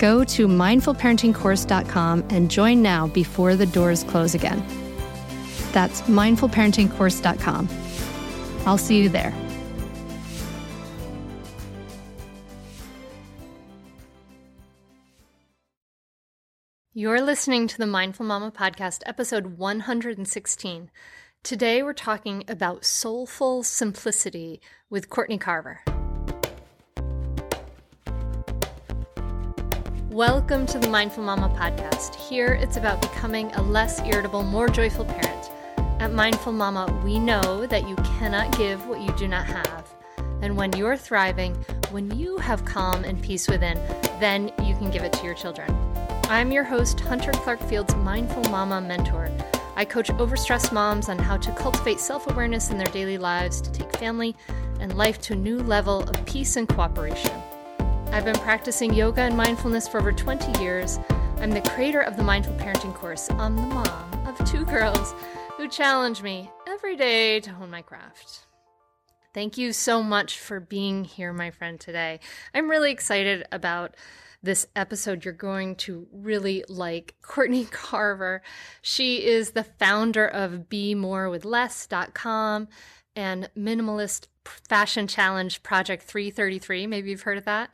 Go to mindfulparentingcourse.com and join now before the doors close again. That's mindfulparentingcourse.com. I'll see you there. You're listening to the Mindful Mama podcast, episode 116. Today we're talking about soulful simplicity with Courtney Carver. Welcome to the Mindful Mama podcast. Here it's about becoming a less irritable, more joyful parent. At Mindful Mama, we know that you cannot give what you do not have. And when you're thriving, when you have calm and peace within, then you can give it to your children. I'm your host, Hunter Clark-Fields Mindful Mama mentor. I coach overstressed moms on how to cultivate self awareness in their daily lives to take family and life to a new level of peace and cooperation. I've been practicing yoga and mindfulness for over 20 years. I'm the creator of the Mindful Parenting course. I'm the mom of two girls who challenge me every day to hone my craft. Thank you so much for being here, my friend, today. I'm really excited about this episode. You're going to really like Courtney Carver. She is the founder of BeMoreWithLess.com and Minimalist Fashion Challenge Project 333. Maybe you've heard of that.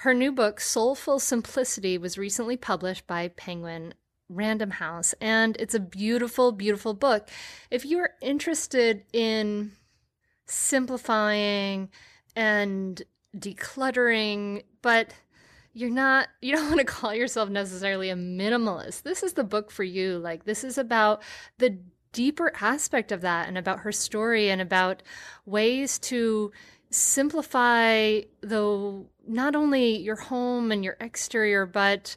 Her new book, Soulful Simplicity, was recently published by Penguin Random House, and it's a beautiful, beautiful book. If you're interested in simplifying and decluttering, but you're not you don't want to call yourself necessarily a minimalist. This is the book for you. Like this is about the deeper aspect of that and about her story and about ways to simplify the not only your home and your exterior but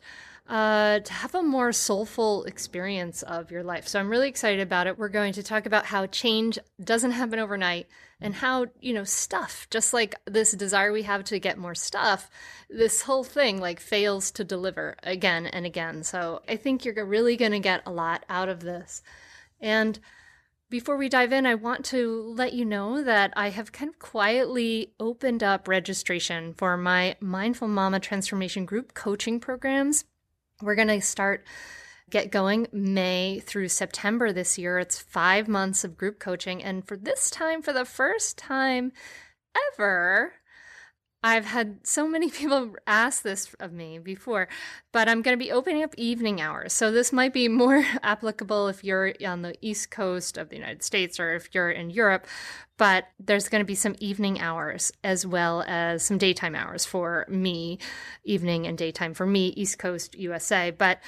uh, to have a more soulful experience of your life. So I'm really excited about it. We're going to talk about how change doesn't happen overnight and how, you know, stuff, just like this desire we have to get more stuff, this whole thing like fails to deliver again and again. So I think you're really going to get a lot out of this. And before we dive in, I want to let you know that I have kind of quietly opened up registration for my Mindful Mama Transformation Group coaching programs. We're going to start get going May through September this year. It's 5 months of group coaching and for this time for the first time ever, I've had so many people ask this of me before, but I'm going to be opening up evening hours. So this might be more applicable if you're on the East Coast of the United States or if you're in Europe, but there's going to be some evening hours as well as some daytime hours for me, evening and daytime for me, East Coast USA. But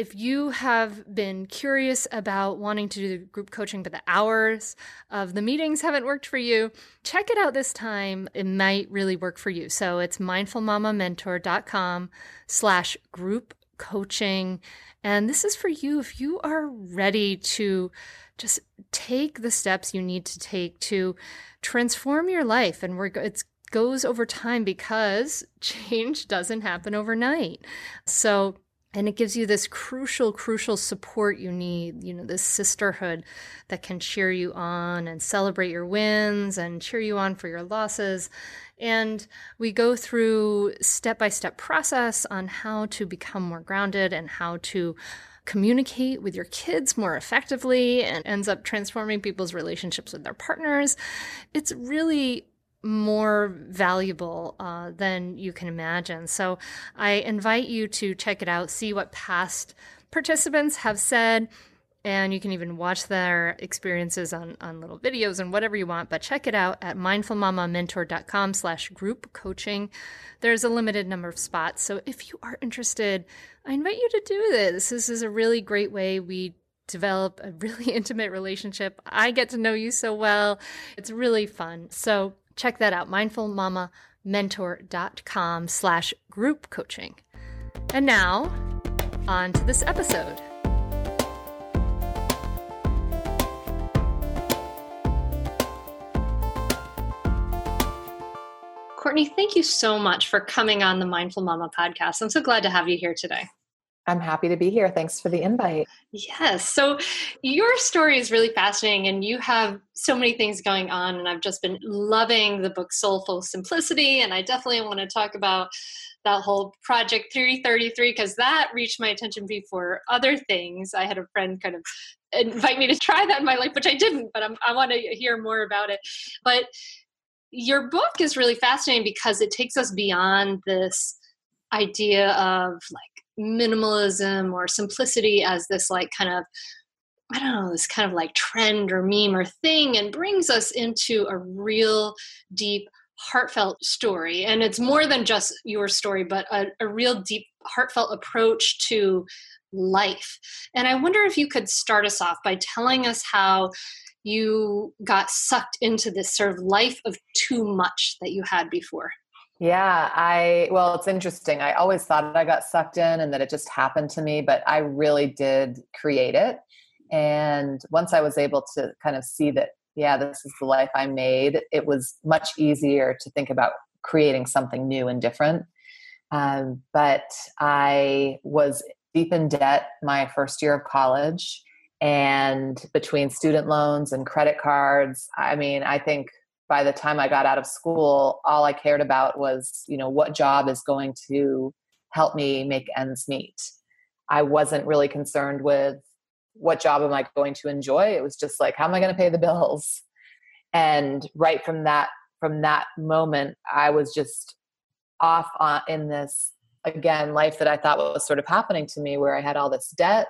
if you have been curious about wanting to do group coaching, but the hours of the meetings haven't worked for you, check it out this time. It might really work for you. So it's mindfulmamamentor.com slash group coaching. And this is for you if you are ready to just take the steps you need to take to transform your life. And we're, it goes over time because change doesn't happen overnight. So and it gives you this crucial crucial support you need you know this sisterhood that can cheer you on and celebrate your wins and cheer you on for your losses. And we go through step by step process on how to become more grounded and how to communicate with your kids more effectively and ends up transforming people's relationships with their partners. It's really more valuable uh, than you can imagine. So I invite you to check it out, see what past participants have said. And you can even watch their experiences on, on little videos and whatever you want, but check it out at mindfulmamamentor.com slash group coaching. There's a limited number of spots. So if you are interested, I invite you to do this. This is a really great way we develop a really intimate relationship. I get to know you so well. It's really fun. So check that out mindfulmamamentor.com slash group coaching. And now on to this episode. Courtney thank you so much for coming on the mindful mama podcast. I'm so glad to have you here today I'm happy to be here. Thanks for the invite. Yes. So, your story is really fascinating, and you have so many things going on. And I've just been loving the book Soulful Simplicity. And I definitely want to talk about that whole Project 333 because that reached my attention before other things. I had a friend kind of invite me to try that in my life, which I didn't, but I'm, I want to hear more about it. But your book is really fascinating because it takes us beyond this idea of like minimalism or simplicity as this like kind of I don't know, this kind of like trend or meme or thing and brings us into a real deep, heartfelt story. And it's more than just your story, but a, a real deep, heartfelt approach to life. And I wonder if you could start us off by telling us how you got sucked into this sort of life of too much that you had before. Yeah, I well, it's interesting. I always thought I got sucked in and that it just happened to me, but I really did create it. And once I was able to kind of see that, yeah, this is the life I made, it was much easier to think about creating something new and different. Um, but I was deep in debt my first year of college. And between student loans and credit cards, I mean, I think by the time I got out of school, all I cared about was, you know, what job is going to help me make ends meet. I wasn't really concerned with what job am I going to enjoy. It was just like, how am I going to pay the bills? And right from that from that moment, I was just off on, in this again life that I thought was sort of happening to me, where I had all this debt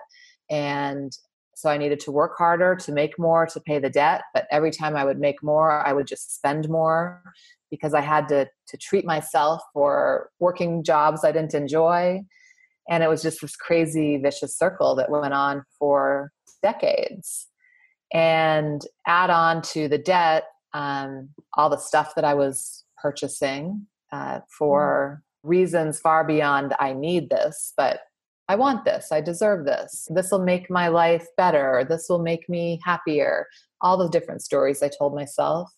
and so I needed to work harder to make more to pay the debt. But every time I would make more, I would just spend more because I had to, to treat myself for working jobs I didn't enjoy. And it was just this crazy vicious circle that went on for decades. And add on to the debt, um, all the stuff that I was purchasing uh, for mm. reasons far beyond I need this, but I want this, I deserve this, this will make my life better, this will make me happier. All the different stories I told myself.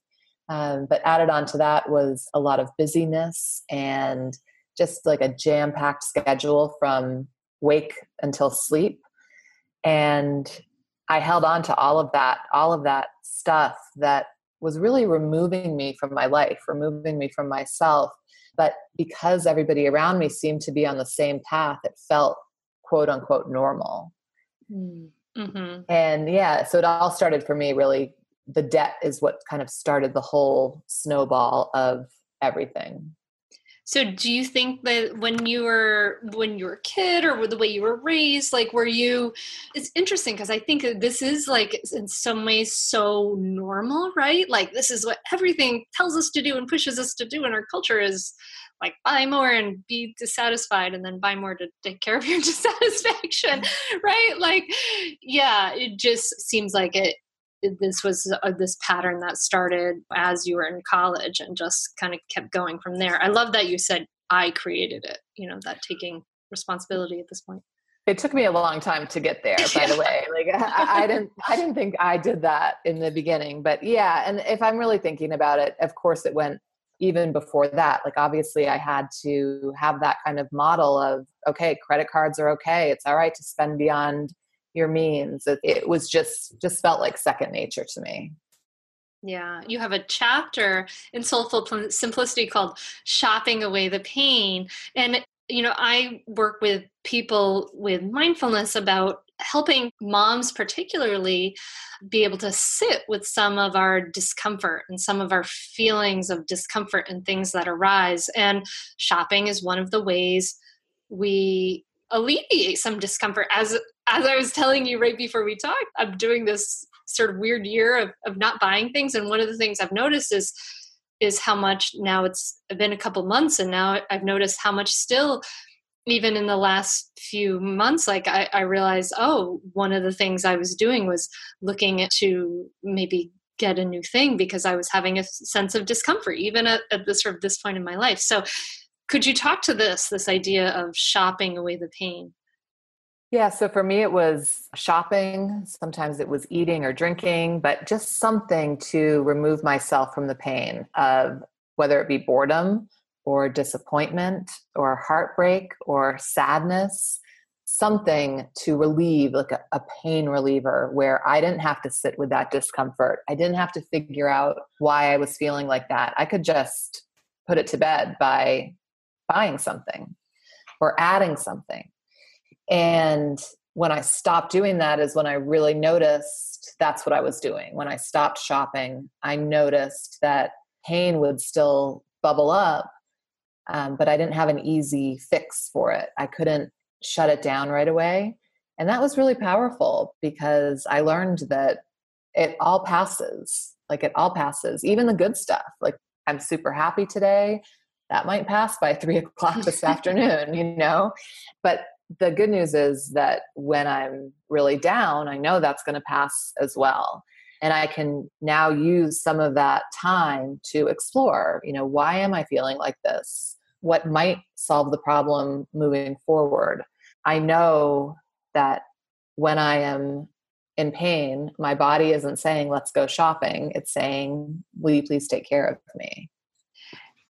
Um, but added on to that was a lot of busyness and just like a jam packed schedule from wake until sleep. And I held on to all of that, all of that stuff that was really removing me from my life, removing me from myself. But because everybody around me seemed to be on the same path, it felt quote unquote normal. Mm, mm-hmm. And yeah, so it all started for me really. The debt is what kind of started the whole snowball of everything. So do you think that when you were when you were a kid or the way you were raised, like were you it's interesting because I think this is like in some ways so normal, right? Like this is what everything tells us to do and pushes us to do in our culture is like buy more and be dissatisfied and then buy more to take care of your dissatisfaction right? Like yeah it just seems like it, this was a, this pattern that started as you were in college and just kind of kept going from there. I love that you said i created it you know that taking responsibility at this point. It took me a long time to get there by the way. Like I, I, didn't i didn't think i did that in the beginning but yeah and if i'm really thinking about it of course it went even before that like obviously i had to have that kind of model of okay credit cards are okay. It's all right to spend beyond your means. It, it was just just felt like second nature to me. Yeah, you have a chapter in Soulful Simplicity called Shopping Away the Pain. And you know, I work with people with mindfulness about helping moms, particularly, be able to sit with some of our discomfort and some of our feelings of discomfort and things that arise. And shopping is one of the ways we alleviate some discomfort. As as I was telling you right before we talked, I'm doing this sort of weird year of, of not buying things. And one of the things I've noticed is is how much now it's been a couple months and now I've noticed how much still even in the last few months like I, I realized oh one of the things I was doing was looking to maybe get a new thing because I was having a sense of discomfort even at, at this sort of this point in my life. So could you talk to this this idea of shopping away the pain yeah, so for me, it was shopping. Sometimes it was eating or drinking, but just something to remove myself from the pain of whether it be boredom or disappointment or heartbreak or sadness, something to relieve, like a, a, pain reliever, where I didn't have to sit with that discomfort. I didn't have to figure out why I was feeling like that. I could just put it to bed by buying something or adding something and when I stopped doing that, is when I really noticed that's what I was doing. When I stopped shopping, I noticed that pain would still bubble up, um, but I didn't have an easy fix for it. I couldn't shut it down right away. And that was really powerful because I learned that it all passes. Like it all passes, even the good stuff. Like I'm super happy today. That might pass by three o'clock this afternoon, you know? But the good news is that when I'm really down, I know that's going to pass as well. And I can now use some of that time to explore, you know, why am I feeling like this? What might solve the problem moving forward? I know that when I am in pain, my body isn't saying, let's go shopping. It's saying, will you please take care of me?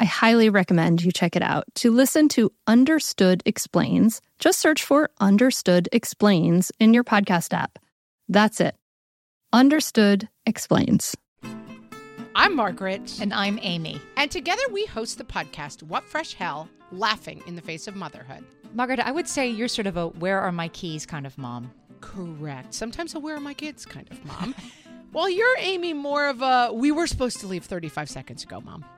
I highly recommend you check it out. To listen to Understood Explains, just search for Understood Explains in your podcast app. That's it. Understood Explains. I'm Margaret. And I'm Amy. And together we host the podcast, What Fresh Hell Laughing in the Face of Motherhood. Margaret, I would say you're sort of a where are my keys kind of mom. Correct. Sometimes a where are my kids kind of mom. well, you're Amy more of a we were supposed to leave 35 seconds ago, mom.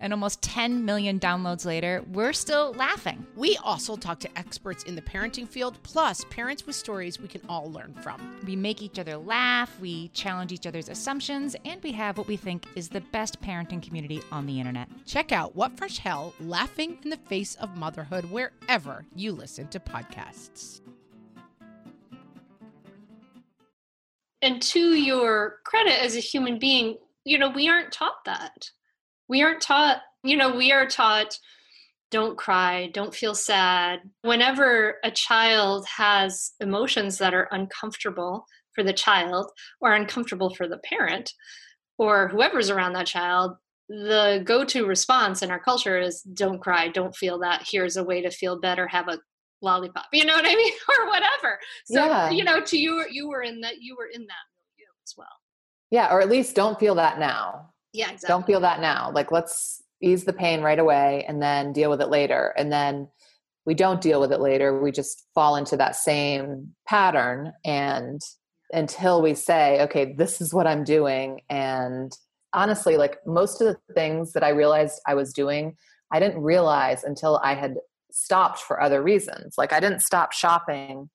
And almost 10 million downloads later, we're still laughing. We also talk to experts in the parenting field, plus parents with stories we can all learn from. We make each other laugh, we challenge each other's assumptions, and we have what we think is the best parenting community on the internet. Check out What Fresh Hell Laughing in the Face of Motherhood wherever you listen to podcasts. And to your credit as a human being, you know, we aren't taught that. We aren't taught, you know, we are taught don't cry, don't feel sad. Whenever a child has emotions that are uncomfortable for the child or uncomfortable for the parent or whoever's around that child, the go to response in our culture is don't cry, don't feel that. Here's a way to feel better, have a lollipop you know what i mean or whatever so yeah. you know to you you were in that you were in that milieu as well yeah or at least don't feel that now yeah exactly. don't feel that now like let's ease the pain right away and then deal with it later and then we don't deal with it later we just fall into that same pattern and until we say okay this is what i'm doing and honestly like most of the things that i realized i was doing i didn't realize until i had stopped for other reasons. Like I didn't stop shopping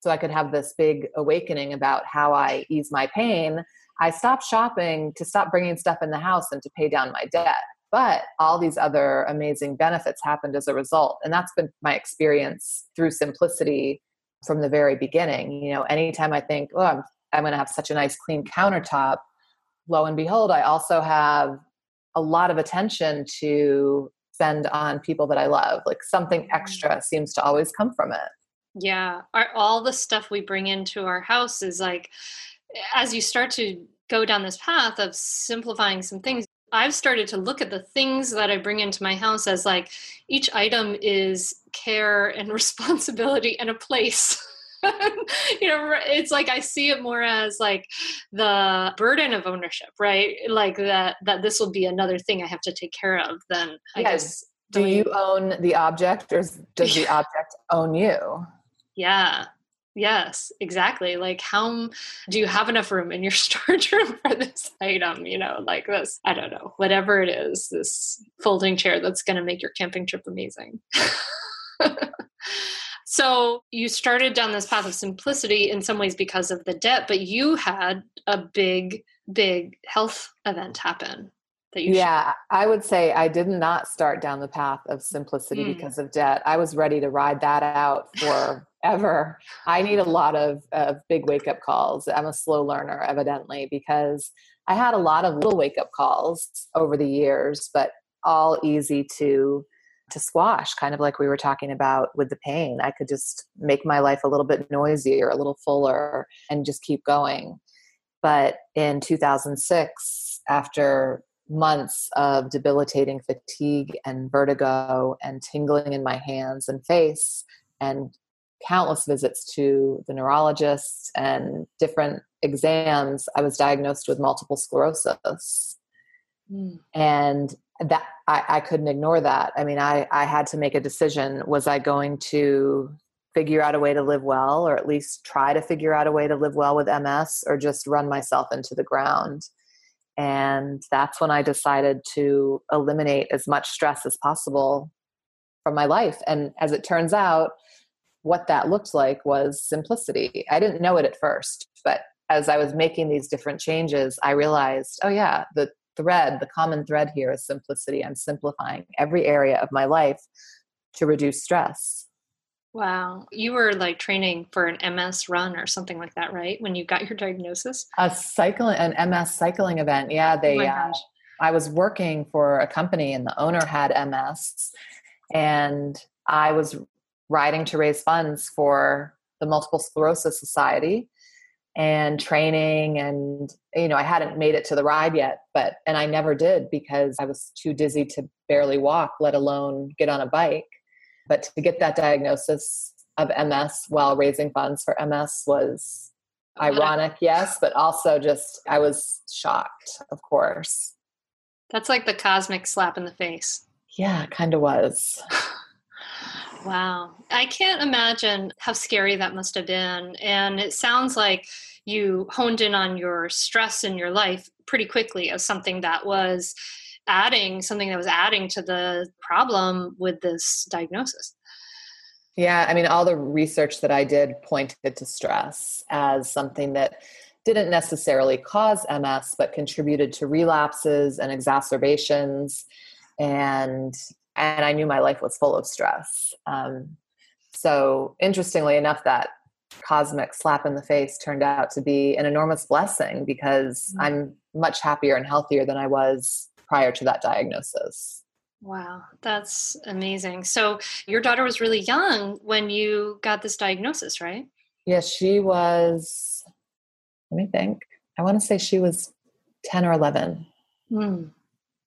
so I could have this big awakening about how I ease my pain. I stopped shopping to stop bringing stuff in the house and to pay down my debt. But all these other amazing benefits happened as a result. And that's been my experience through simplicity from the very beginning. You know, anytime I think, oh, I'm, I'm going to have such a nice clean countertop, lo and behold, I also have a lot of attention to spend on people that I love. Like something mm-hmm. extra seems to always come from it. Yeah. Our, all the stuff we bring into our house is like, as you start to go down this path of simplifying some things, I've started to look at the things that I bring into my house as like each item is care and responsibility and a place. you know it's like i see it more as like the burden of ownership right like that that this will be another thing i have to take care of then i yes. guess do you own the object or does the object own you yeah yes exactly like how do you have enough room in your storage room for this item you know like this i don't know whatever it is this folding chair that's going to make your camping trip amazing So you started down this path of simplicity in some ways because of the debt, but you had a big, big health event happen. That you yeah. I would say I did not start down the path of simplicity mm. because of debt. I was ready to ride that out forever. I need a lot of, of big wake up calls. I'm a slow learner, evidently, because I had a lot of little wake up calls over the years, but all easy to to squash, kind of like we were talking about with the pain. I could just make my life a little bit noisier, a little fuller, and just keep going. But in 2006, after months of debilitating fatigue and vertigo and tingling in my hands and face, and countless visits to the neurologist and different exams, I was diagnosed with multiple sclerosis. Mm. And that I, I couldn't ignore that. I mean, I, I had to make a decision. Was I going to figure out a way to live well, or at least try to figure out a way to live well with MS, or just run myself into the ground? And that's when I decided to eliminate as much stress as possible from my life. And as it turns out, what that looked like was simplicity. I didn't know it at first, but as I was making these different changes, I realized, oh, yeah, the thread, the common thread here is simplicity. I'm simplifying every area of my life to reduce stress. Wow. You were like training for an MS run or something like that, right? When you got your diagnosis? A cycling, an MS cycling event. Yeah. They, oh uh, I was working for a company and the owner had MS and I was riding to raise funds for the Multiple Sclerosis Society and training and you know i hadn't made it to the ride yet but and i never did because i was too dizzy to barely walk let alone get on a bike but to get that diagnosis of ms while raising funds for ms was ironic yes but also just i was shocked of course that's like the cosmic slap in the face yeah kind of was Wow. I can't imagine how scary that must have been. And it sounds like you honed in on your stress in your life pretty quickly as something that was adding something that was adding to the problem with this diagnosis. Yeah, I mean, all the research that I did pointed to stress as something that didn't necessarily cause MS, but contributed to relapses and exacerbations. And and I knew my life was full of stress. Um, so interestingly enough, that cosmic slap in the face turned out to be an enormous blessing because mm-hmm. I'm much happier and healthier than I was prior to that diagnosis. Wow, that's amazing. So, your daughter was really young when you got this diagnosis, right? Yes, she was, let me think. I want to say she was 10 or 11. Mm.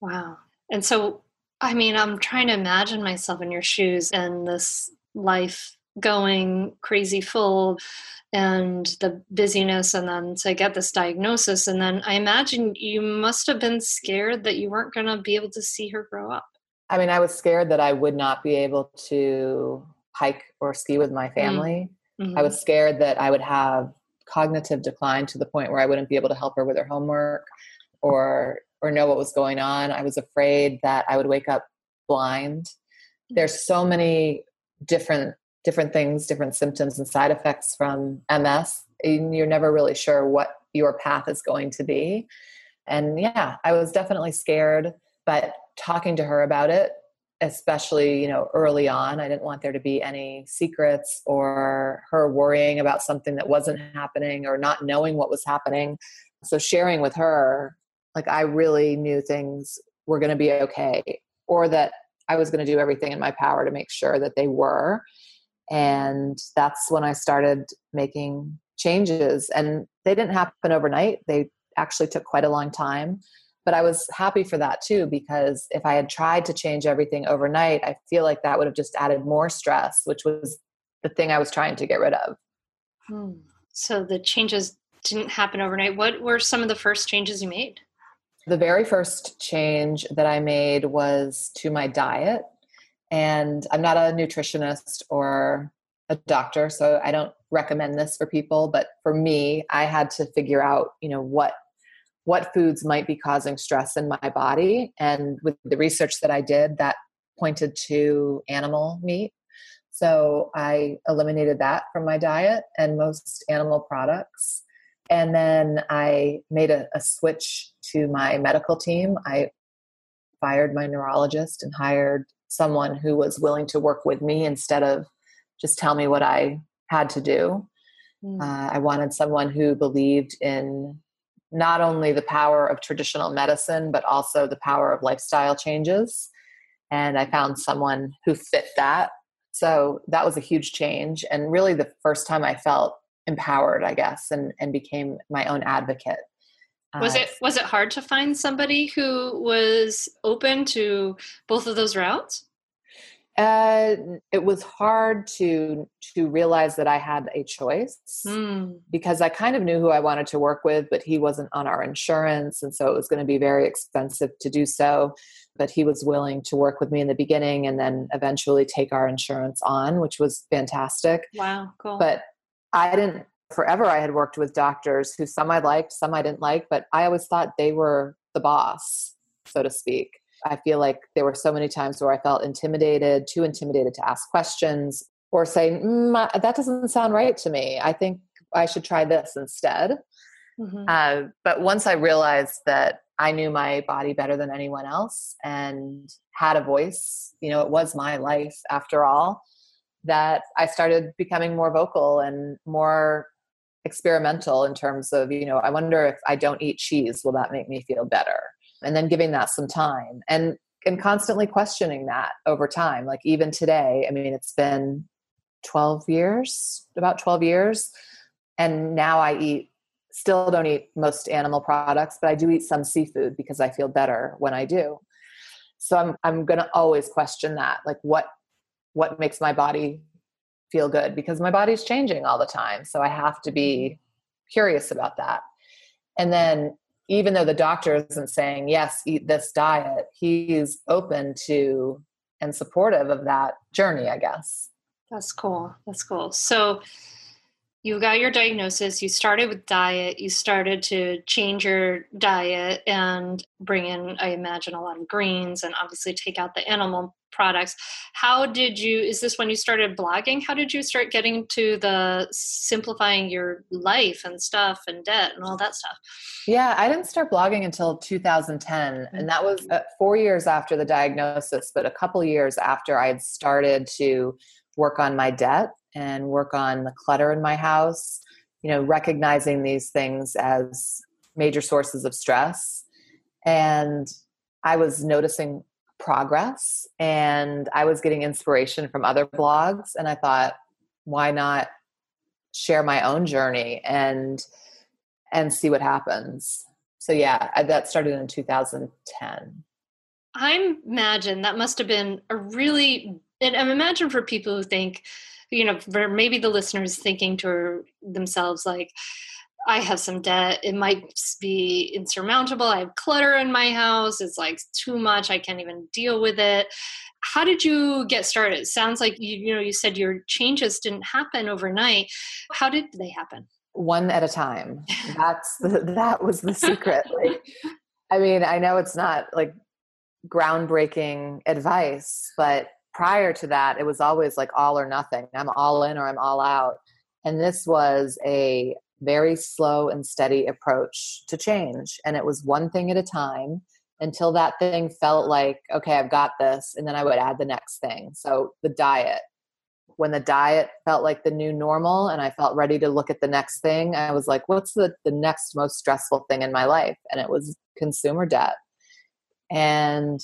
Wow. And so, I mean, I'm trying to imagine myself in your shoes and this life going crazy full and the busyness and then to get this diagnosis. And then i imagine you must have been scared that you weren't going to be able to see her grow up. I mean i was scared that i would not be able to hike or ski with my family. Mm-hmm. i was scared that i would have cognitive decline to the point where i wouldn't be able to help her with her homework or or know what was going on. I was afraid that i would wake up blind. There's so many different different things, different symptoms and side effects from MS. And you're never really sure what your path is going to be. And yeah, I was definitely scared, but talking to her about it, especially, you know, early on, I didn't want there to be any secrets or her worrying about something that wasn't happening or not knowing what was happening. So sharing with her, like I really knew things were going to be okay or that I was going to do everything in my power to make sure that they were and that's when i started making changes. And they didn't happen overnight. They actually took quite a long time. But i was happy for that too because if i had tried to change everything overnight i feel like that would have just added more stress which was the thing i was trying to get rid of. Hmm. so the changes didn't happen overnight. What were some of the first changes you made? The very first change that i made was to my diet and I'm not a nutritionist or a doctor, so I don't recommend this for people. But for me, I had to figure out, you know, what what foods might be causing stress in my body. And with the research that I did, that pointed to animal meat. So I eliminated that from my diet and most animal products. And then I made a, a switch to my medical team. I fired my neurologist and hired someone who was willing to work with me instead of just tell me what I had to do. Mm. Uh, I wanted someone who believed in not only the power of traditional medicine, but also the power of lifestyle changes. And I found someone who fit that. So that was a huge change. And really the first time I felt empowered, I guess, and, and became my own advocate. Was uh, it was it hard to find somebody who was open to both of those routes? Uh, it was hard to to realize that I had a choice mm. because I kind of knew who I wanted to work with, but he wasn't on our insurance, and so it was going to be very expensive to do so. But he was willing to work with me in the beginning, and then eventually take our insurance on, which was fantastic. Wow, cool. But I didn't forever I had worked with doctors who some I liked, some I didn't like, but I always thought they were the boss, so to speak. I feel like there were so many times where I felt intimidated, too intimidated to ask questions, or say, mm, that doesn't sound right to me. I think I should try this instead. Mm-hmm. Uh, but once I realized that I knew my body better than anyone else and had a voice, you know, it was my life after all, that I started becoming more vocal and more experimental in terms of you know i wonder if i don't eat cheese will that make me feel better? And then giving that some time and and constantly questioning that over time. Like even today i mean it's been 12 years about 12 years and now i eat still don't eat most animal products but i do eat some seafood because i feel better when i do. So i'm i'm going to always question that like what what makes my body feel good because my body's changing all the time. So I have to be mm-hmm. curious about that. And then even though the doctor isn't saying, yes, eat this diet, he's open to and supportive of that journey, I guess. That's cool. That's cool. So you got your diagnosis, you started with diet, you started to change your diet and bring in, I imagine, a lot of greens and obviously take out the animal products. How did you, is this when you started blogging? How did you start getting to the simplifying your life and stuff and debt and all that stuff? Yeah, I didn't start blogging until 2010. And that was uh, four years after the diagnosis, but a couple years after I had started to work on my debt and work on the clutter in my house, you know, recognizing these things as major sources of stress. And I was noticing progress and I was getting inspiration from other blogs. And I thought, why not share my own journey and and see what happens so yeah that started in 2010 i imagine that must have been a really and i imagine for people who think you know, for maybe the listeners thinking to themselves like, I have some debt. It might be insurmountable. I have clutter in my house. It's like too much. I can't even deal with it. How did you get started? It sounds like you, you know, you said your changes didn't happen overnight. How did they happen? One at a time. That's the, that was the secret. like, I mean, I know it's not like groundbreaking advice, but prior to that, it was always like all or nothing. I'm all in or I'm all out. And this was a very slow and steady approach to change. And it was one thing at a time until that thing felt like, okay, I've got this. And then I would add the next thing. So the diet. When the diet felt like the new normal and I felt ready to look at the next thing, I was like, what's the, the next most stressful thing in my life? And it was consumer debt. And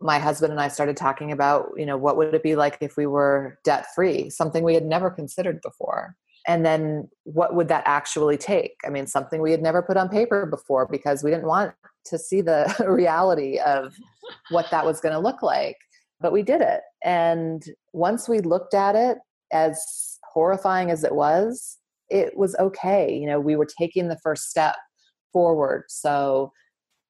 my husband and I started talking about, you know, what would it be like if we were debt free, something we had never considered before. And then what would that actually take? I mean, something we had never put on paper before because we didn't want to see the reality of what that was going to look like. But we did it. And once we looked at it, as horrifying as it was, it was okay. You know, we were taking the first step forward. So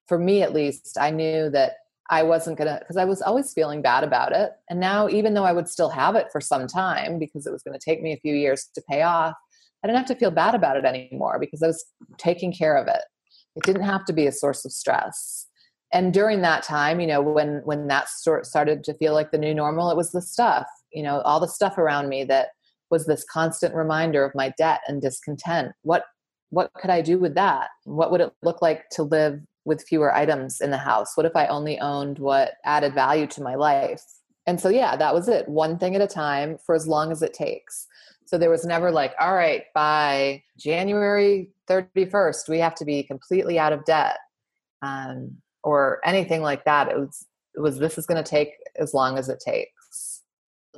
for me, at least, I knew that I wasn't going to, because I was always feeling bad about it. And now, even though I would still have it for some time because it was going to take me a few years to pay off, I didn't have to feel bad about it anymore because I was taking care of it. It didn't have to be a source of stress. And during that time, you know, when when that sort started to feel like the new normal, it was the stuff, you know, all the stuff around me that was this constant reminder of my debt and discontent. What what could I do with that? What would it look like to live with fewer items in the house? What if I only owned what added value to my life? And so, yeah, that was it. One thing at a time for as long as it takes. So there was never like, all right, by January 31st, we have to be completely out of debt um, or anything like that. It was, it was this is going to take as long as it takes.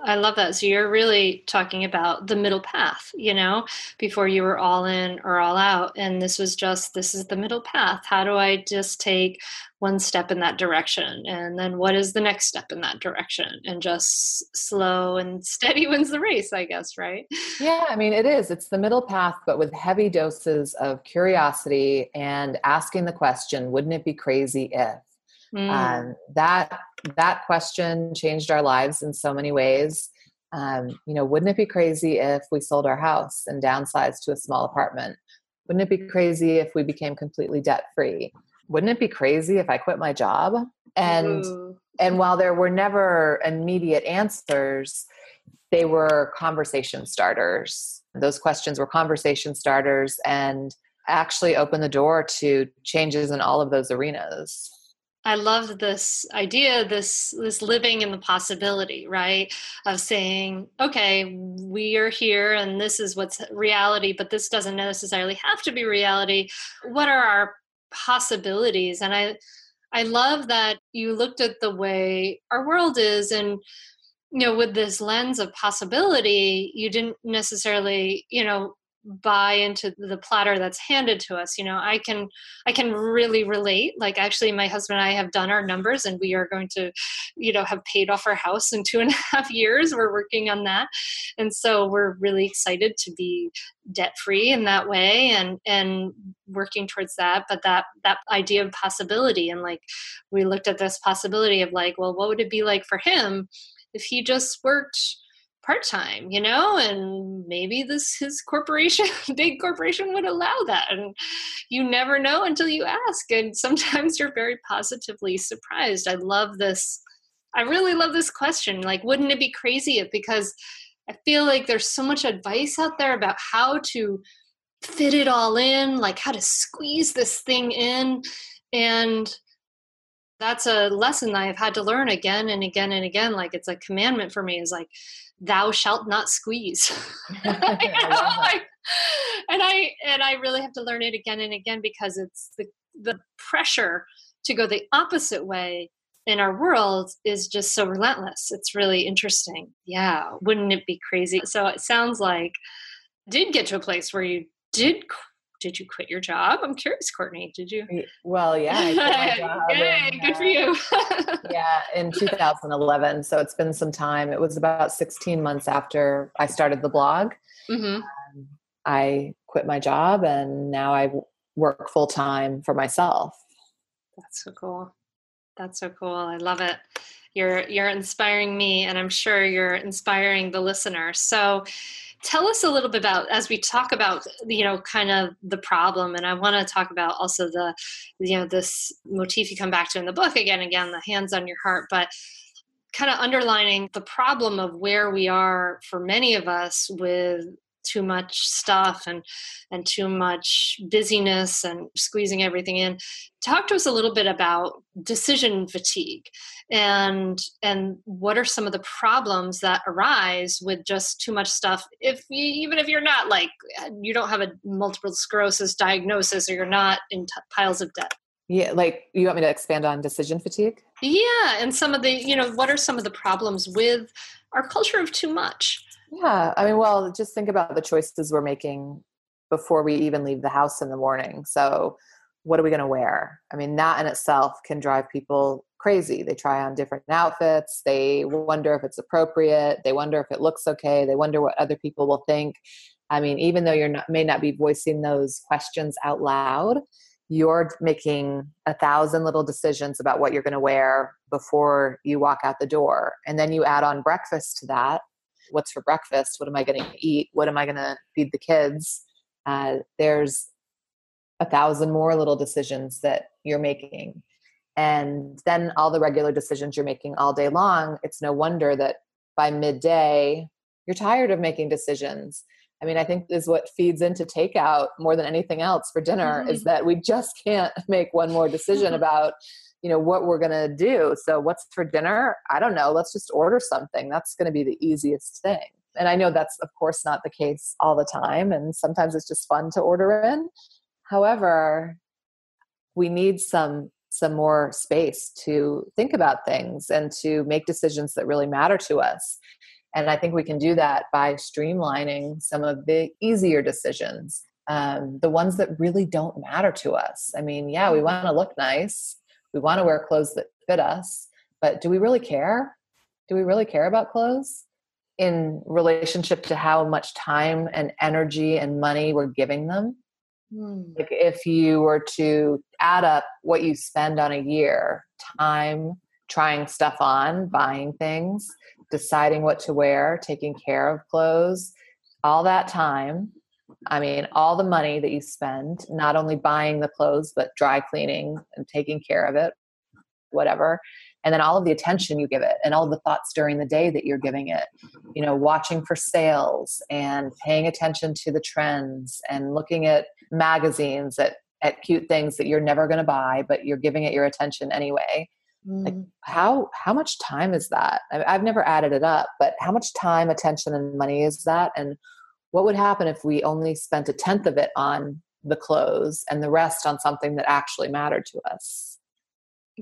I love that. So you're really talking about the middle path, you know, before you were all in or all out. And this was just, this is the middle path. How do I just take one step in that direction? And then what is the next step in that direction? And just slow and steady wins the race, I guess, right? Yeah, I mean, it is. It's the middle path, but with heavy doses of curiosity and asking the question, wouldn't it be crazy if? Mm. Um, that that question changed our lives in so many ways. Um, you know, wouldn't it be crazy if we sold our house and downsized to a small apartment? Wouldn't it be crazy if we became completely debt free? Wouldn't it be crazy if I quit my job? And Ooh. and while there were never immediate answers, they were conversation starters. Those questions were conversation starters and actually opened the door to changes in all of those arenas. I love this idea, this this living in the possibility, right? Of saying, okay, we are here and this is what's reality, but this doesn't necessarily have to be reality. What are our possibilities? And I I love that you looked at the way our world is and you know with this lens of possibility you didn't necessarily you know buy into the platter that's handed to us you know i can i can really relate like actually my husband and i have done our numbers and we are going to you know have paid off our house in two and a half years we're working on that. And so we're really excited to be debt free in that way and and working towards that but that that idea of possibility and like we looked at this possibility of like well what would it be like for him if he just worked part time, you know, and maybe this his corporation, big corporation, would allow that. And you never know until you ask. And sometimes you're very positively surprised. I love this. I really love this question. Like, wouldn't it be crazy if because I feel like there's so much advice out there about how to fit it all in, like how to squeeze this thing in. And that's a lesson I've had to learn again and again and again. Like it's a commandment for me is like, thou shalt not squeeze. and I and I really have to learn it again and again because it's the the pressure to go the opposite way in our world is just so relentless. It's really interesting. Yeah, wouldn't it be crazy? So it sounds like did get to a place where you did did you quit your job? I'm curious, Courtney. Did you? Well, yeah. Yay, and, good uh, for you. yeah, in 2011. So it's been some time. It was about 16 months after I started the blog. Mm-hmm. Um, I quit my job and now I work full time for myself. That's so cool. That's so cool. I love it. You're you're inspiring me and I'm sure you're inspiring the listener. So tell us a little bit about as we talk about you know kind of the problem and i want to talk about also the you know this motif you come back to in the book again again the hands on your heart but kind of underlining the problem of where we are for many of us with too much stuff and and too much busyness and squeezing everything in. Talk to us a little bit about decision fatigue and and what are some of the problems that arise with just too much stuff if you, even if you're not like you don't have a multiple sclerosis diagnosis or you're not in t- piles of debt yeah like you want me to expand on decision fatigue yeah and some of the you know what are some of the problems with our culture of too much yeah. I mean, well, just think about the choices we're making before we even leave the house in the morning. So, what are we going to wear? I mean, that in itself can drive people crazy. They try on different outfits. They wonder if it's appropriate. They wonder if it looks okay. They wonder what other people will think. I mean, even though you're not may not be voicing those questions out loud, you're making a thousand little decisions about what you're going to wear before you walk out the door. And then you add on breakfast to that what's for breakfast what am i going to eat what am i going to feed the kids uh, there's a thousand more little decisions that you're making and then all the regular decisions you're making all day long it's no wonder that by midday you're tired of making decisions. I mean i think is what feeds into takeout more than anything else for dinner mm-hmm. is that we just can't make one more decision about you know what we're going to do. So what's for dinner? I don't know. Let's just order something. That's going to be the easiest thing. And i know that's of course not the case all the time and sometimes it's just fun to order in. However we need some some more space to think about things and to make decisions that really matter to us. And i think we can do that by streamlining some of the easier decisions um, the ones that really don't matter to us. I mean yeah we want to look nice. We want to wear clothes that fit us. But do we really care? Do we really care about clothes in relationship to how much time and energy and money we're giving them mm. like if you were to add up what you spend on a year time trying stuff on buying things deciding what to wear taking care of clothes all that time I mean, all the money that you spend, not only buying the clothes, but dry cleaning and taking care of it, whatever. And then all of the attention you give it and all the thoughts during the day that you're giving it, you know, watching for sales and paying attention to the trends and looking at magazines at, at cute things that you're never going to buy, but you're giving it your attention anyway. Mm. Like how how much time is that? I've never added it up, but how much time, attention, and money is that? And what would happen if we only spent a tenth of it on the clothes and the rest on something that actually mattered to us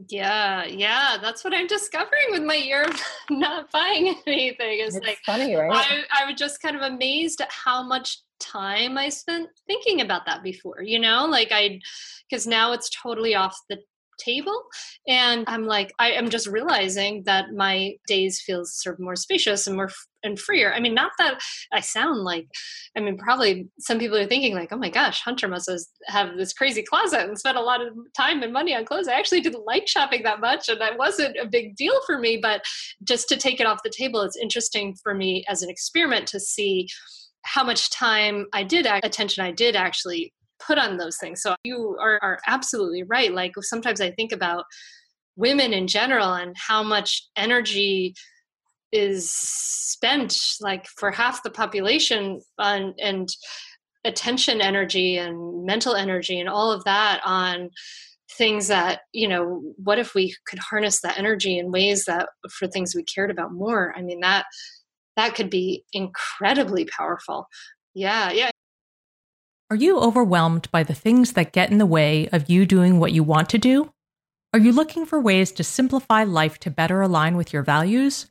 yeah yeah that's what i'm discovering with my year of not buying anything it's, it's like funny right? I, I was just kind of amazed at how much time i spent thinking about that before you know? Like i because now it's totally off the table and i'm like i am just realizing that my days feel sort of more spacious and more and freer. I mean, not that I sound like, I mean, probably some people are thinking like, oh my gosh, Hunter must have this crazy closet and spent a lot of time and money on clothes. I actually didn't like shopping that much and that wasn't a big deal for me. But just to take it off the table, it's interesting for me as an experiment to see how much time I did, attention I did actually put on those things. So you are, are absolutely right. Like sometimes I think about women in general and how much energy is spent like for half the population on and attention energy and mental energy and all of that on things that you know what if we could harness that energy in ways that for things we cared about more i mean that that could be incredibly powerful yeah yeah are you overwhelmed by the things that get in the way of you doing what you want to do? Are you looking for ways to simplify life to better align with your values?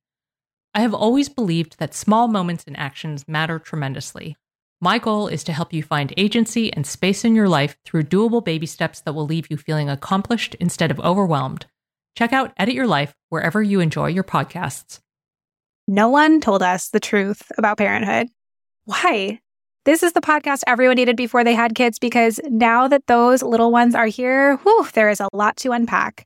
I have always believed that small moments and actions matter tremendously. My goal is to help you find agency and space in your life through doable baby steps that will leave you feeling accomplished instead of overwhelmed. Check out Edit Your Life wherever you enjoy your podcasts. No one told us the truth about parenthood. Why? This is the podcast everyone needed before they had kids because now that those little ones are here, whew, there is a lot to unpack.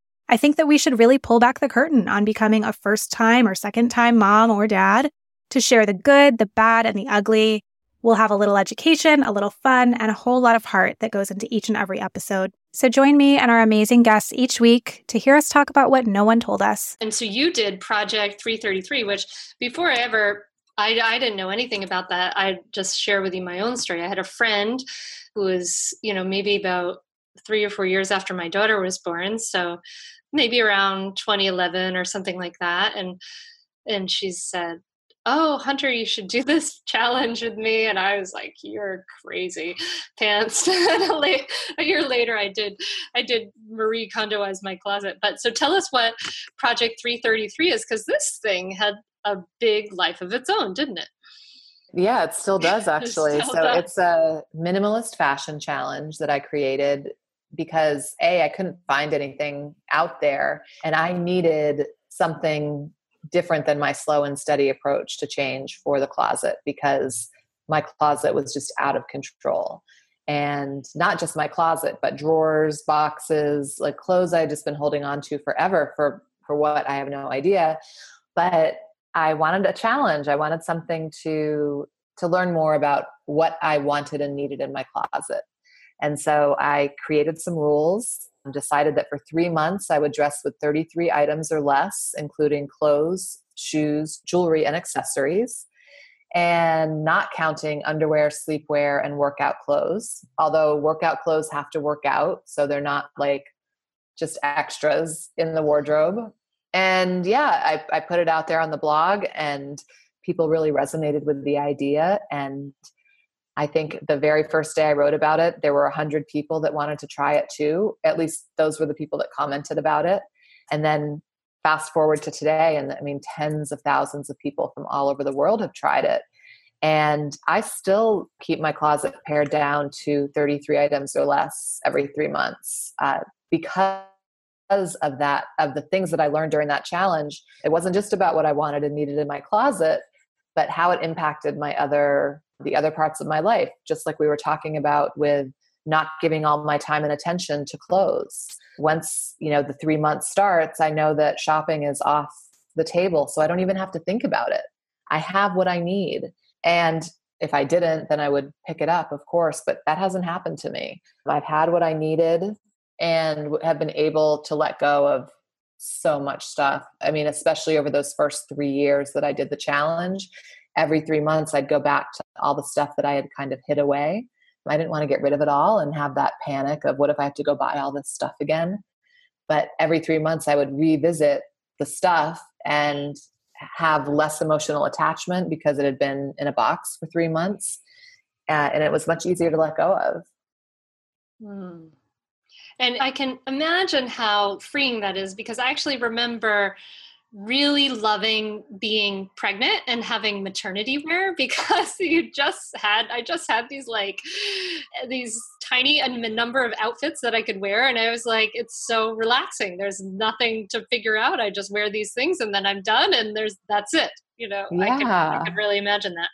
I think that we should really pull back the curtain on becoming a first time or second time mom or dad to share the good, the bad, and the ugly. We'll have a little education, a little fun, and a whole lot of heart that goes into each and every episode. So join me and our amazing guests each week to hear us talk about what no one told us. And so you did Project 333, which before I ever, I, I didn't know anything about that. I just share with you my own story. I had a friend who was, you know, maybe about three or four years after my daughter was born. So maybe around 2011 or something like that. And and she said, oh hunter you should do this challenge with me and i was like you're crazy pants a year later i did i did marie kondo as my closet but so tell us what project 333 is because this thing had a big life of its own didn't it yeah it still does actually it still so does. it's a minimalist fashion challenge that i created because a i couldn't find anything out there and i needed something different than my slow and steady approach to change for the closet because my closet was just out of control. And not just my closet but drawers boxes like clothes i had just been holding on to forever for for what? I have no idea. But i wanted a challenge. I wanted something to to learn more about what i wanted and needed in my closet and so i created some rules and decided that for three months I would dress with 33 items or less, including clothes, shoes, jewelry, and accessories, and not counting underwear, sleepwear, and workout clothes. Although workout clothes have to work out, so they're not like just extras in the wardrobe. And yeah, I, I put it out there on the blog, and people really resonated with the idea. And I think the very first day I wrote about it, there were 100 people that wanted to try it too. At least those were the people that commented about it. And then fast forward to today, and I mean, tens of thousands of people from all over the world have tried it. And I still keep my closet pared down to 33 items or less every three months uh, because of that, of the things that I learned during that challenge. It wasn't just about what I wanted and needed in my closet, but how it impacted my other the other parts of my life, just like we were talking about with not giving all my time and attention to clothes. Once, you know, the 3 months starts, I know that shopping is off the table, so I don't even have to think about it. I have what I need. And if I didn't, then I would pick it up, of course, but that hasn't happened to me. I've had what I needed and have been able to let go of so much stuff. I mean, especially over those first three years that I did the challenge, every three months I'd go back to all the stuff that I had kind of hid away. I didn't want to get rid of it all and have that panic of what if I have to go buy all this stuff again. But every three months I would revisit the stuff and have less emotional attachment because it had been in a box for three months. Uh, and it was much easier to let go of. Hmm. And I can imagine how freeing that is because I actually remember really loving being pregnant and having maternity wear because you just had I just had these like these tiny and number of outfits that I could wear and I was like it's so relaxing. There's nothing to figure out. I just wear these things and then I'm done and there's that's it. You know yeah. I could I could really imagine that.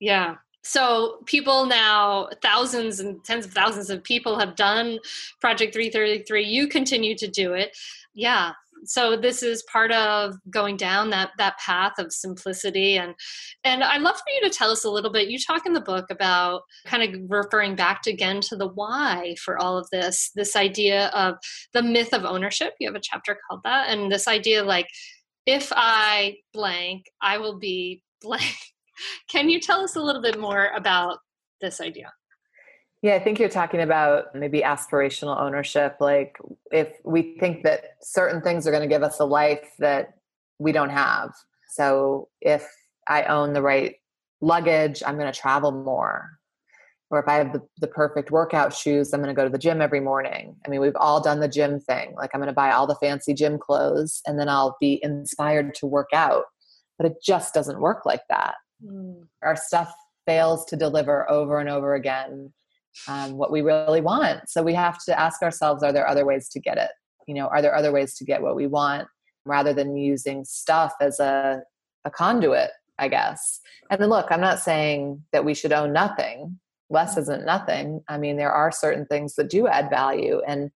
Yeah. So people now thousands and tens of thousands of people have done project 333 you continue to do it. Yeah so this is part of going down that that path of simplicity. And and i'd love for you to tell us a little bit. You talk in the book about kind of referring back to, again to the why for all of this this idea of the myth of ownership. You have a chapter called that. And this idea like if i blank i will be blank. Can you tell us a little bit more about this idea? Yeah, I think you're talking about maybe aspirational ownership. Like if we think that certain things are going to give us a life that we don't have. So if I own the right luggage, I'm going to travel more. Or if I have the, the perfect workout shoes, I'm going to go to the gym every morning. I mean, we've all done the gym thing. Like I'm going to buy all the fancy gym clothes and then I'll be inspired to work out. But it just doesn't work like that. Mm. Our stuff fails to deliver over and over again um, what we really want. So we have to ask ourselves are there other ways to get it? You know, are there other ways to get what we want rather than using stuff as a, a conduit, I guess? And then look, I'm not saying that we should own nothing. Less isn't nothing. I mean, there are certain things that do add value, and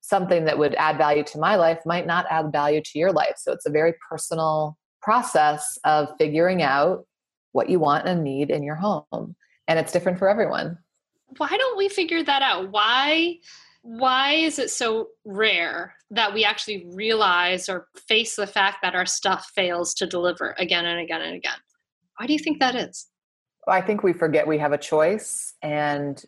something that would add value to my life might not add value to your life. So it's a very personal process of figuring out what you want and need in your home. And it's different for everyone. Why don't we figure that out? Why why is it so rare that we actually realize or face the fact that our stuff fails to deliver again and again and again? Why do you think that is? I think we forget we have a choice and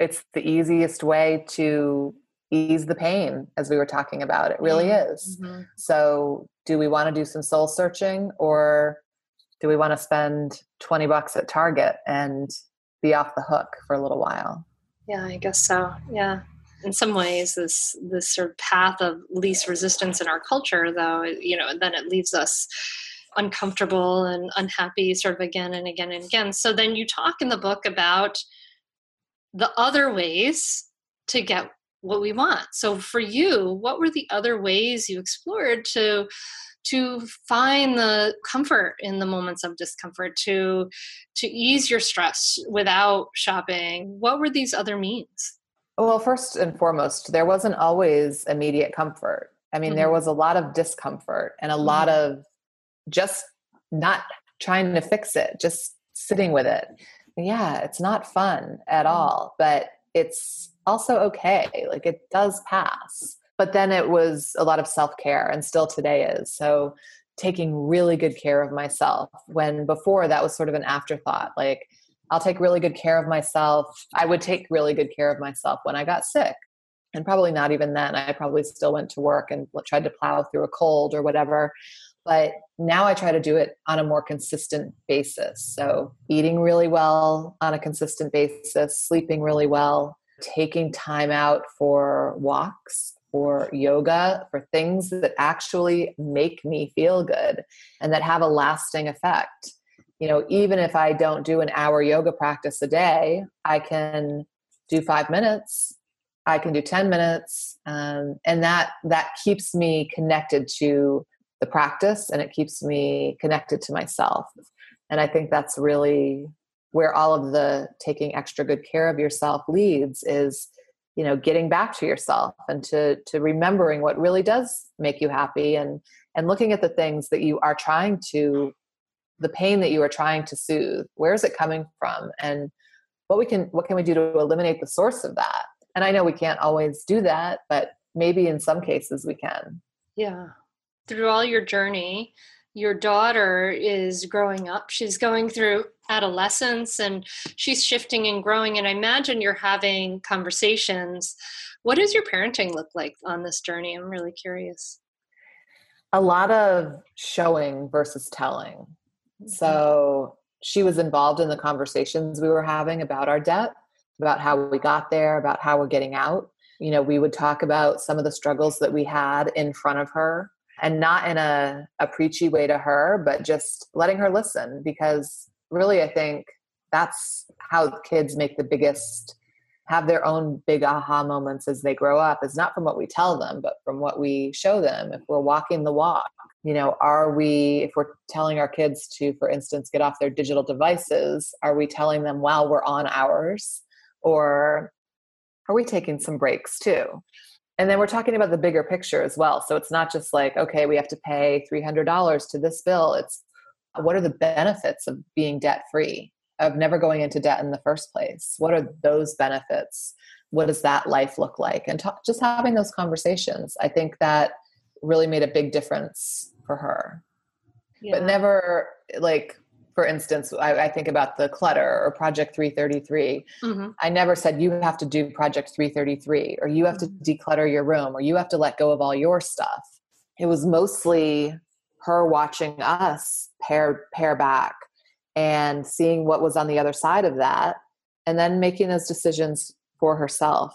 it's the easiest way to ease the pain as we were talking about it really mm-hmm. is mm-hmm. so do we want to do some soul searching or do we want to spend 20 bucks at Target and be off the hook for a little while? Yeah, I guess so. Yeah. In some ways, this this sort of path of least resistance in our culture, though, you know, then it leaves us uncomfortable and unhappy sort of again and again and again. So then you talk in the book about the other ways to get what we want. So for you, what were the other ways you explored to to find the comfort in the moments of discomfort to to ease your stress without shopping what were these other means well first and foremost there wasn't always immediate comfort i mean mm-hmm. there was a lot of discomfort and a mm-hmm. lot of just not trying to fix it just sitting with it yeah it's not fun at mm-hmm. all but it's also okay like it does pass but then it was a lot of self care and still today is. So taking really good care of myself when before that was sort of an afterthought. Like, I'll take really good care of myself. I would take really good care of myself when I got sick. And probably not even then. I probably still went to work and tried to plow through a cold or whatever. But now I try to do it on a more consistent basis. So, eating really well on a consistent basis, sleeping really well, taking time out for walks for yoga, for things that actually make me feel good and that have a lasting effect. You know, even if I don't do an hour yoga practice a day, I can do five minutes. I can do 10 minutes. Um, and that, that keeps me connected to the practice and it keeps me connected to myself. And I think that's really where all of the taking extra good care of yourself leads is you know getting back to yourself and to to remembering what really does make you happy and and looking at the things that you are trying to the pain that you are trying to soothe. Where is it coming from? And what we can what can we do to eliminate the source of that? And i know we can't always do that but maybe in some cases we can. Yeah. Through all your journey your daughter is growing up she's going through adolescence and she's shifting and growing and i imagine you're having conversations. What does your parenting look like on this journey? I'm really curious. A lot of showing versus telling. Mm-hmm. so she was involved in the conversations we were having about our debt about how we got there about how we're getting out. You know we would talk about some of the struggles that we had in front of her and not in a, a preachy way to her, but just letting her listen because really I think that's how kids make the biggest have their own big aha moments as they grow up is not from what we tell them but from what we show them. If we're walking the walk you know are we if we're telling our kids to for instance get off their digital devices are we telling them while we're on ours? Or are we taking some breaks too and then we're talking about the bigger picture as well. So it's not just like okay we have to pay $300 to this bill. It's what are the benefits of being debt free of never going into debt in the first place? What are those benefits? What does that life look like? And talk, just having those conversations i think that really made a big difference for her. Yeah. but never like for instance, I, I, think about the clutter or Project 333. Mm-hmm. I never said you have to do Project 333 or you have to mm-hmm. declutter your room or you have to let go of all your stuff. It was mostly her watching us pair pare back and seeing what was on the other side of that and then making those decisions for herself.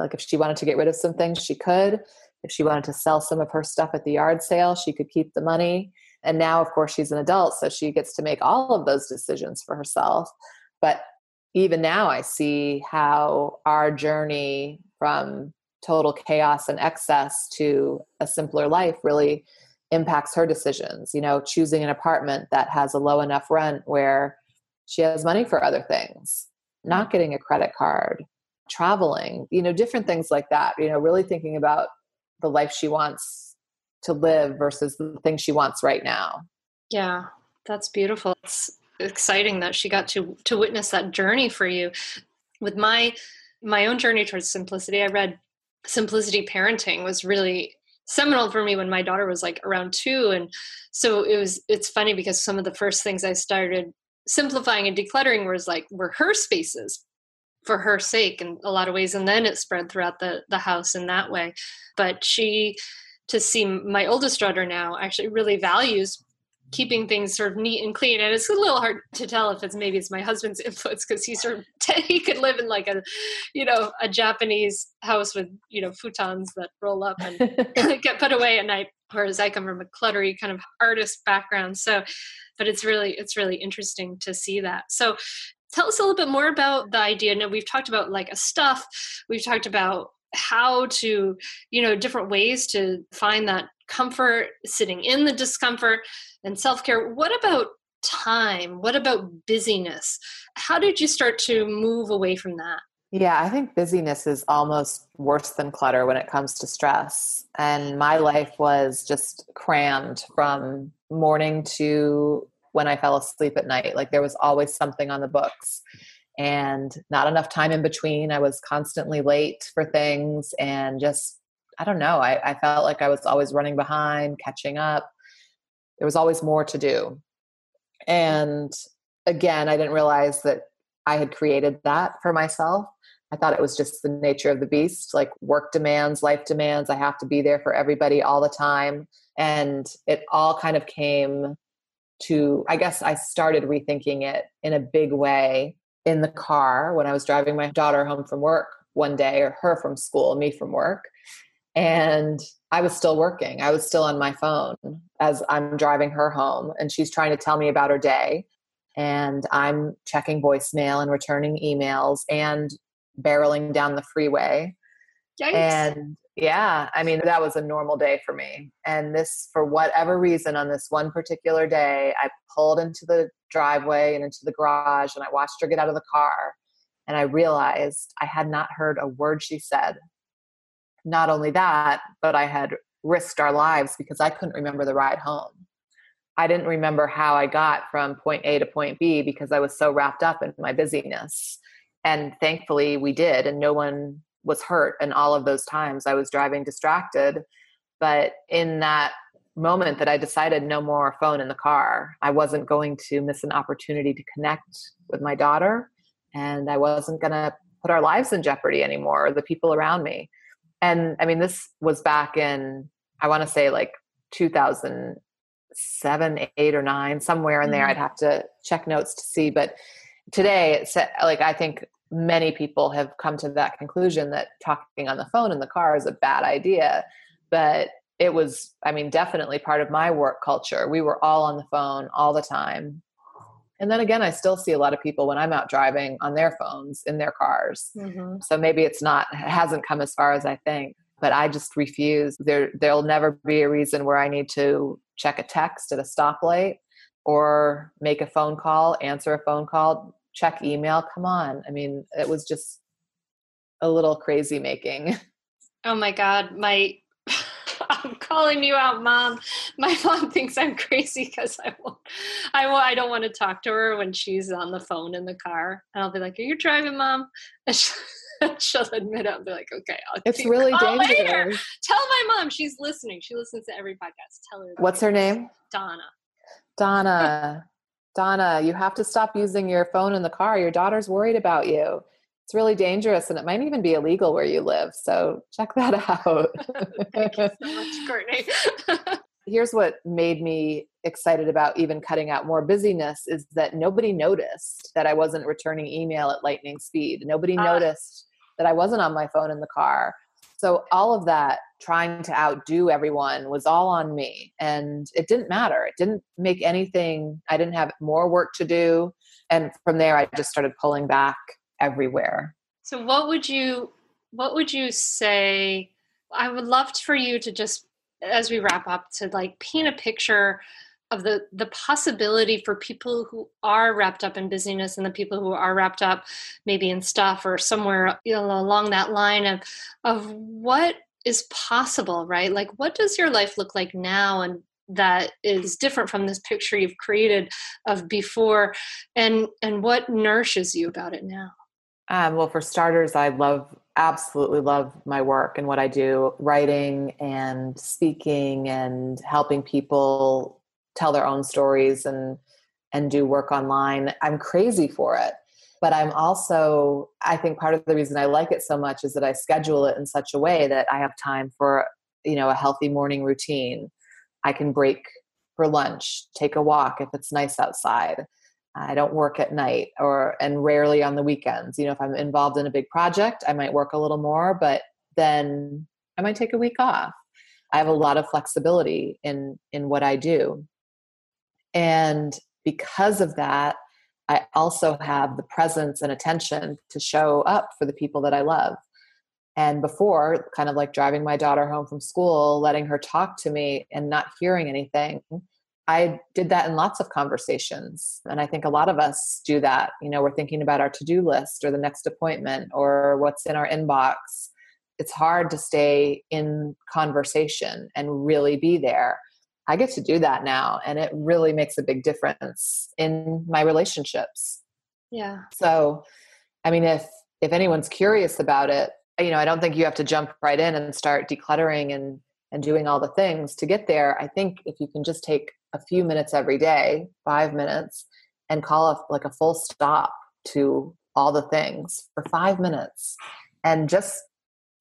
Like if she wanted to get rid of some things, she could. If she wanted to sell some of her stuff at the yard sale, she could keep the money and now, of course, she's an adult, so she gets to make all of those decisions for herself. But even now, I see how our journey from total chaos and excess to a simpler life really impacts her decisions. You know, choosing an apartment that has a low enough rent where she has money for other things, not getting a credit card, traveling, you know, different things like that. You know, really thinking about the life she wants to live versus the thing she wants right now. Yeah, that's beautiful. It's exciting that she got to to witness that journey for you. With my my own journey towards simplicity, I read Simplicity Parenting was really seminal for me when my daughter was like around 2 and so it was it's funny because some of the first things I started simplifying and decluttering was like were her spaces for her sake in a lot of ways and then it spread throughout the the house in that way but she to see my oldest daughter now actually really values keeping things sort of neat and clean. And it's a little hard to tell if it's maybe it's my husband's influence because he sort of he could live in like a you know a japanese house with you know futons that roll up and get put away at night. Whereas i come from a cluttery kind of artist background. So but it's really it's really interesting to see that. So tell us a little bit more about the idea. Now we've talked about like a stuff. We've talked about how to you know different ways to find that comfort sitting in the discomfort and self-care. What about time? What about busyness? How did you start to move away from that? Yeah i think busyness is almost worse than clutter when it comes to stress. And my life was just crammed from morning to when i fell asleep at night. Like there was always something on the books and not enough time in between. I was constantly late for things and just, I don't know, I, I felt like I was always running behind, catching up. There was always more to do. And again, I didn't realize that I had created that for myself. I thought it was just the nature of the beast, like work demands, life demands. I have to be there for everybody all the time. And it all kind of came to, I guess I started rethinking it in a big way in the car when I was driving my daughter home from work one day, or her from school, me from work. And I was still working. I was still on my phone as I'm driving her home, and she's trying to tell me about her day. And I'm checking voicemail and returning emails and barreling down the freeway. Yikes. And yeah, I mean, that was a normal day for me. And this, for whatever reason, on this one particular day, I pulled into the driveway and into the garage and I watched her get out of the car. And I realized I had not heard a word she said. Not only that, but I had risked our lives because I couldn't remember the ride home. I didn't remember how I got from point A to point B because I was so wrapped up in my busyness. And thankfully, we did, and no one was hurt. And all of those times I was driving distracted. But in that moment that I decided no more phone in the car, I wasn't going to miss an opportunity to connect with my daughter. And I wasn't going to put our lives in jeopardy anymore, or the people around me. And I mean, this was back in, I want to say like 2007, eight or nine, somewhere in there. Mm-hmm. I'd have to check notes to see. But today, it's like, I think many people have come to that conclusion that talking on the phone in the car is a bad idea. But it was, I mean, definitely part of my work culture. We were all on the phone all the time. And then again, I still see a lot of people when I'm out driving on their phones in their cars. Mm-hmm. So maybe it's not, it hasn't come as far as I think, but I just refuse. There, there'll never be a reason where I need to check a text at a stoplight or make a phone call, answer a phone call, check email. Come on. I mean, it was just a little crazy making. Oh my God. My I'm calling you out, mom. My mom thinks I'm crazy because I won't, I won't, I don't want to talk to her when she's on the phone in the car. And I'll be like, "Are you driving, mom?" And she'll, she'll admit it. I'll be like, "Okay, I'll it's really dangerous." Later. Tell my mom she's listening. She listens to every podcast. Tell her. What's her name? Donna. Donna. Donna, you have to stop using your phone in the car. Your daughter's worried about you it's really dangerous and it might even be illegal where you live. So check that out. Thank you so much, Courtney. Here's what made me excited about even cutting out more busyness is that nobody noticed that I wasn't returning email at lightning speed. Nobody uh, noticed that I wasn't on my phone in the car. So all of that trying to outdo everyone was all on me and it didn't matter. It didn't make anything I didn't have more work to do and from there I just started pulling back everywhere. So what would you what would you say I would love for you to just as we wrap up to like paint a picture of the the possibility for people who are wrapped up in busyness and the people who are wrapped up maybe in stuff or somewhere you know, along that line of of what is possible right? Like what does your life look like now and that is different from this picture you've created of before? And and what nourishes you about it now um, well, for starters, I love, absolutely love my work and what I do writing and speaking and helping people tell their own stories and and do work online. I'm crazy for it but i'm also i think part of the reason i like it so much is that i schedule it in such a way that i have time for you know a healthy morning routine. I can break for lunch take a walk if it's nice outside I don't work at night or and rarely on the weekends. You know, if I'm involved in a big project, I might work a little more, but then I might take a week off. I have a lot of flexibility in in what I do. And because of that, I also have the presence and attention to show up for the people that I love. And before, kind of like driving my daughter home from school, letting her talk to me and not hearing anything, I did that in lots of conversations. And I think a lot of us do that. You know, we're thinking about our to do list or the next appointment or what's in our inbox. It's hard to stay in conversation and really be there. I get to do that now, and it really makes a big difference in my relationships. Yeah. So, I mean, if if anyone's curious about it, you know, I don't think you have to jump right in and start decluttering and and doing all the things to get there. I think if you can just take a few minutes every day, five minutes, and call a, like a full stop to all the things for five minutes. And just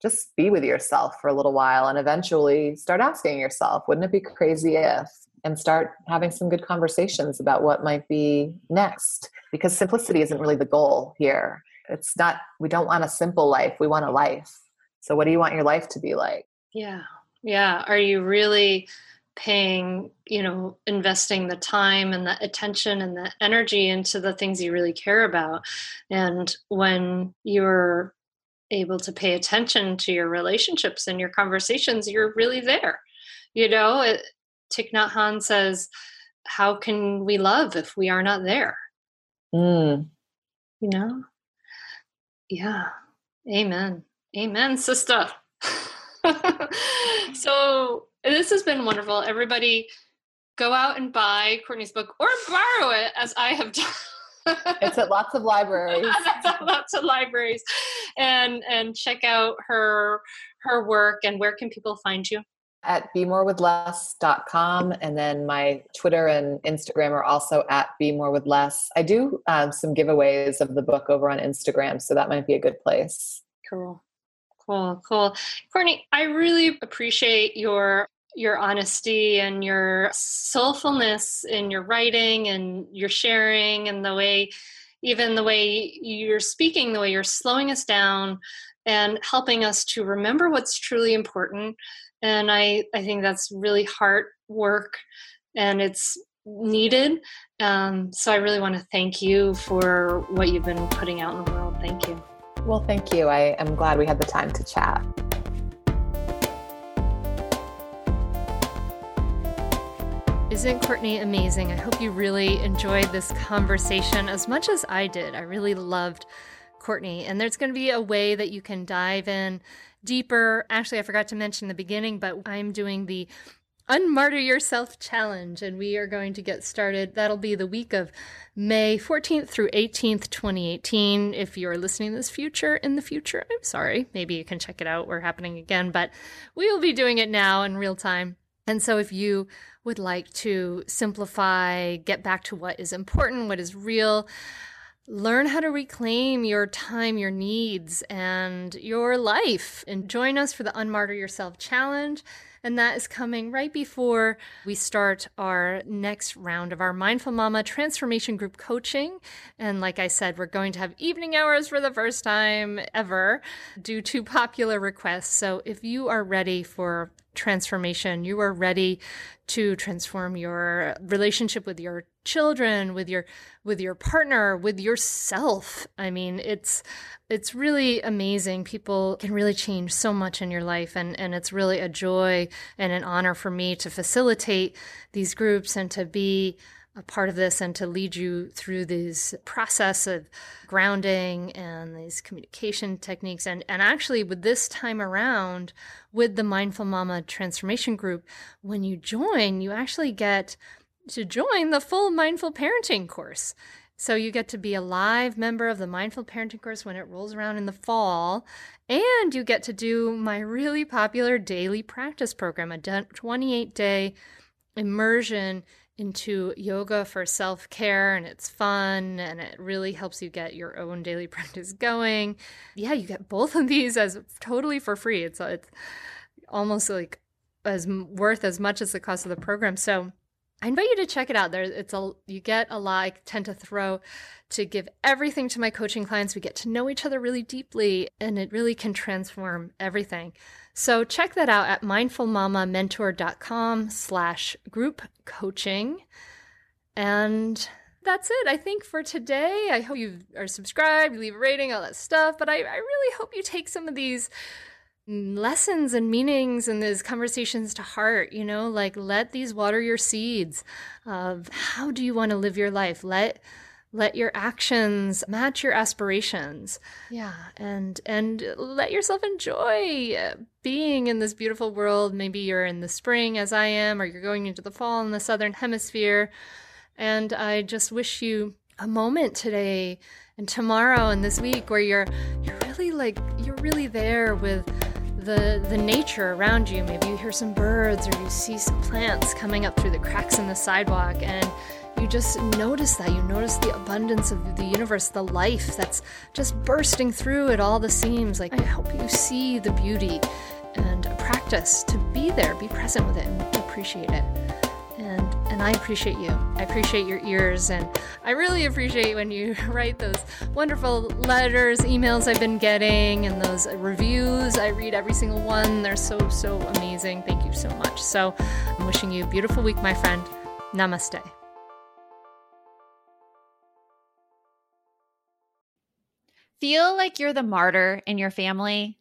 just be with yourself for a little while and eventually start asking yourself wouldn't it be crazy if and start having some good conversations about what might be next? Because simplicity isn't really the goal here. It's not we don't want a simple life we want a life. So what do you want your life to be like? Yeah. Yeah. Are you really paying you know investing the time and the attention and the energy into the things you really care about. And when you're able to pay attention to your relationships and your conversations you're really there. You know it, Thich Nhat Hanh says how can we love if we are not there? Mm. you know? Yeah. Amen. Amen sister. So this has been wonderful. Everybody, go out and buy Courtney's book or borrow it, as I have done. it's at lots of libraries. lots of libraries, and and check out her her work. And where can people find you? At bemorewithless.com. And then my Twitter and Instagram are also at bemorewithless. I do um, some giveaways of the book over on Instagram, so that might be a good place. Cool. Cool, cool. Courtney, I really appreciate your your honesty and your soulfulness in your writing and your sharing and the way even the way you're speaking the way you're slowing us down and helping us to remember what's truly important. And i i think that's really heart work and it's needed. Um, so i really want to thank you for what you've been putting out in the world. Thank you well thank you i am glad we had the time to chat Isn't Courtney amazing? I hope you really enjoyed this conversation as much as I did. I really loved Courtney. And there's going to be a way that you can dive in deeper. Actually, I forgot to mention the beginning, but I'm doing the Unmartyr Yourself Challenge, and we are going to get started. That'll be the week of May 14th through 18th, 2018. If you're listening this future in the future, I'm sorry. Maybe you can check it out. We're happening again, but we will be doing it now in real time. And so if you would like to simplify, get back to what is important, what is real, learn how to reclaim your time, your needs, and your life, and join us for the Unmartyr Yourself Challenge and that is coming right before we start our next round of our Mindful Mama Transformation Group coaching. And like I said, we're going to have evening hours for the first time ever due to popular requests. So if you are ready for transformation, you are ready to transform your relationship with your children with your with your partner with yourself. I mean it's it's really amazing. People can really change so much in your life and and it's really a joy and an honor for me to facilitate these groups and to be a part of this and to lead you through this process of grounding and these communication techniques. And, and actually, with this time around, with the Mindful Mama Transformation Group, when you join, you actually get to join the full Mindful Parenting course. So you get to be a live member of the Mindful Parenting course when it rolls around in the fall. And you get to do my really popular daily practice program, a 28 day immersion into yoga for self care and it's fun and it really helps you get your own daily practice going. Yeah, you get both of these as totally for free. It's it's almost like as worth as much as the cost of the program. So I invite you to check it out. There, it's a you get a lot. I tend to throw to give everything to my coaching clients. We get to know each other really deeply, and it really can transform everything. So check that out at mindfulmamamentor.com slash group coaching. And that's it, I think, for today. I hope you are subscribed, you leave a rating, all that stuff. But I, I really hope you take some of these lessons and meanings and those conversations to heart you know like let these water your seeds of how do you want to live your life? Let let your actions match your aspirations. Yeah. And and let yourself enjoy being in this beautiful world. Maybe you're in the spring as i am or you're going into the fall in the southern hemisphere. And i just wish you a moment today and tomorrow and this week where you're you're really like you're really there with the the nature around you maybe you hear some birds or you see some plants coming up through the cracks in the sidewalk and you just notice that. You notice the abundance of the universe, the life that's just bursting through at all the seams. Like, I hope you see the beauty and practice to be there, be present with it, and appreciate it. And, I appreciate you. I appreciate your ears, and I really appreciate when you write those wonderful letters, emails I've been getting, and those reviews. I read every single one. They're so, so amazing. Thank you so much. So I'm wishing you a beautiful week, my friend. Namaste. Feel like you're the martyr in your family?